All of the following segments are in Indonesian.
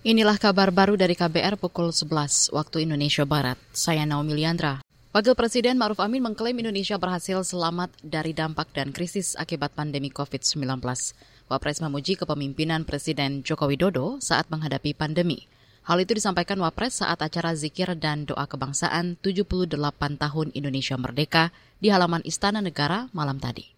Inilah kabar baru dari KBR pukul 11 waktu Indonesia Barat. Saya Naomi Liandra. Wakil Presiden Ma'ruf Amin mengklaim Indonesia berhasil selamat dari dampak dan krisis akibat pandemi COVID-19. Wapres memuji kepemimpinan Presiden Joko Widodo saat menghadapi pandemi. Hal itu disampaikan Wapres saat acara zikir dan doa kebangsaan 78 tahun Indonesia Merdeka di halaman Istana Negara malam tadi.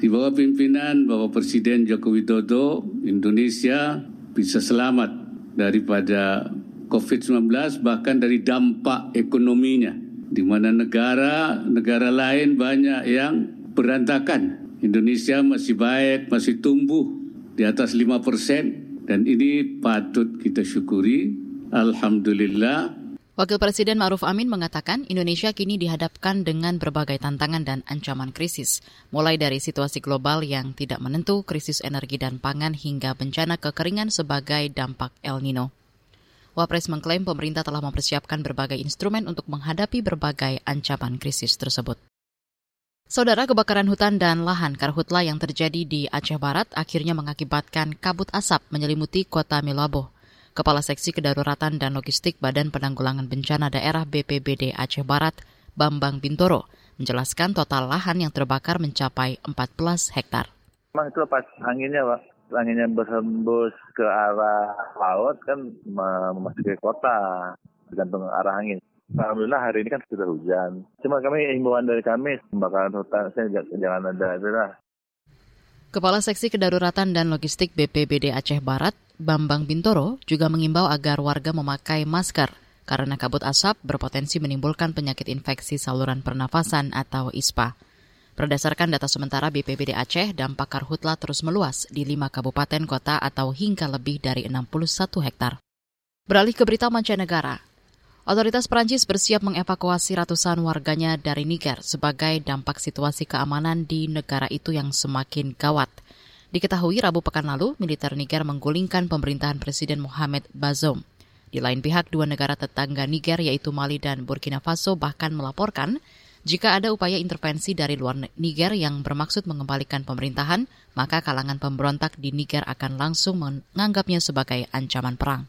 Di bawah pimpinan Bapak Presiden Joko Widodo, Indonesia bisa selamat daripada COVID-19 bahkan dari dampak ekonominya di mana negara-negara lain banyak yang berantakan. Indonesia masih baik, masih tumbuh di atas 5 persen dan ini patut kita syukuri. Alhamdulillah Wakil Presiden Ma'ruf Amin mengatakan Indonesia kini dihadapkan dengan berbagai tantangan dan ancaman krisis, mulai dari situasi global yang tidak menentu, krisis energi dan pangan hingga bencana kekeringan sebagai dampak El Nino. Wapres mengklaim pemerintah telah mempersiapkan berbagai instrumen untuk menghadapi berbagai ancaman krisis tersebut. Saudara kebakaran hutan dan lahan karhutla yang terjadi di Aceh Barat akhirnya mengakibatkan kabut asap menyelimuti kota Milabo. Kepala Seksi Kedaruratan dan Logistik Badan Penanggulangan Bencana Daerah BPBD Aceh Barat, Bambang Bintoro, menjelaskan total lahan yang terbakar mencapai 14 hektar. Memang itu pas anginnya, Pak. Anginnya berhembus ke arah laut kan memasuki kota, tergantung arah angin. Alhamdulillah hari ini kan sudah hujan. Cuma kami himbauan dari kami, pembakaran hutan, saya jangan ada itulah Kepala Seksi Kedaruratan dan Logistik BPBD Aceh Barat, Bambang Bintoro, juga mengimbau agar warga memakai masker karena kabut asap berpotensi menimbulkan penyakit infeksi saluran pernafasan atau ISPA. Berdasarkan data sementara BPBD Aceh, dampak karhutla terus meluas di lima kabupaten kota atau hingga lebih dari 61 hektar. Beralih ke berita mancanegara, Otoritas Prancis bersiap mengevakuasi ratusan warganya dari Niger sebagai dampak situasi keamanan di negara itu yang semakin gawat. Diketahui Rabu pekan lalu, militer Niger menggulingkan pemerintahan Presiden Mohamed Bazoum. Di lain pihak, dua negara tetangga Niger yaitu Mali dan Burkina Faso bahkan melaporkan jika ada upaya intervensi dari luar Niger yang bermaksud mengembalikan pemerintahan, maka kalangan pemberontak di Niger akan langsung menganggapnya sebagai ancaman perang.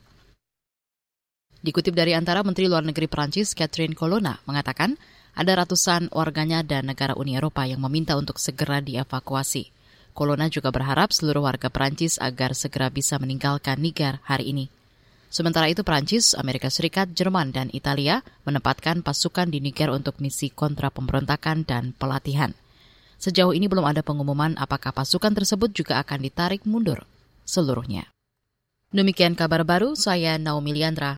Dikutip dari antara Menteri Luar Negeri Perancis Catherine Colonna mengatakan ada ratusan warganya dan negara Uni Eropa yang meminta untuk segera dievakuasi. Colonna juga berharap seluruh warga Perancis agar segera bisa meninggalkan Niger hari ini. Sementara itu Perancis, Amerika Serikat, Jerman, dan Italia menempatkan pasukan di Niger untuk misi kontra pemberontakan dan pelatihan. Sejauh ini belum ada pengumuman apakah pasukan tersebut juga akan ditarik mundur seluruhnya. Demikian kabar baru, saya Naomi Liandra.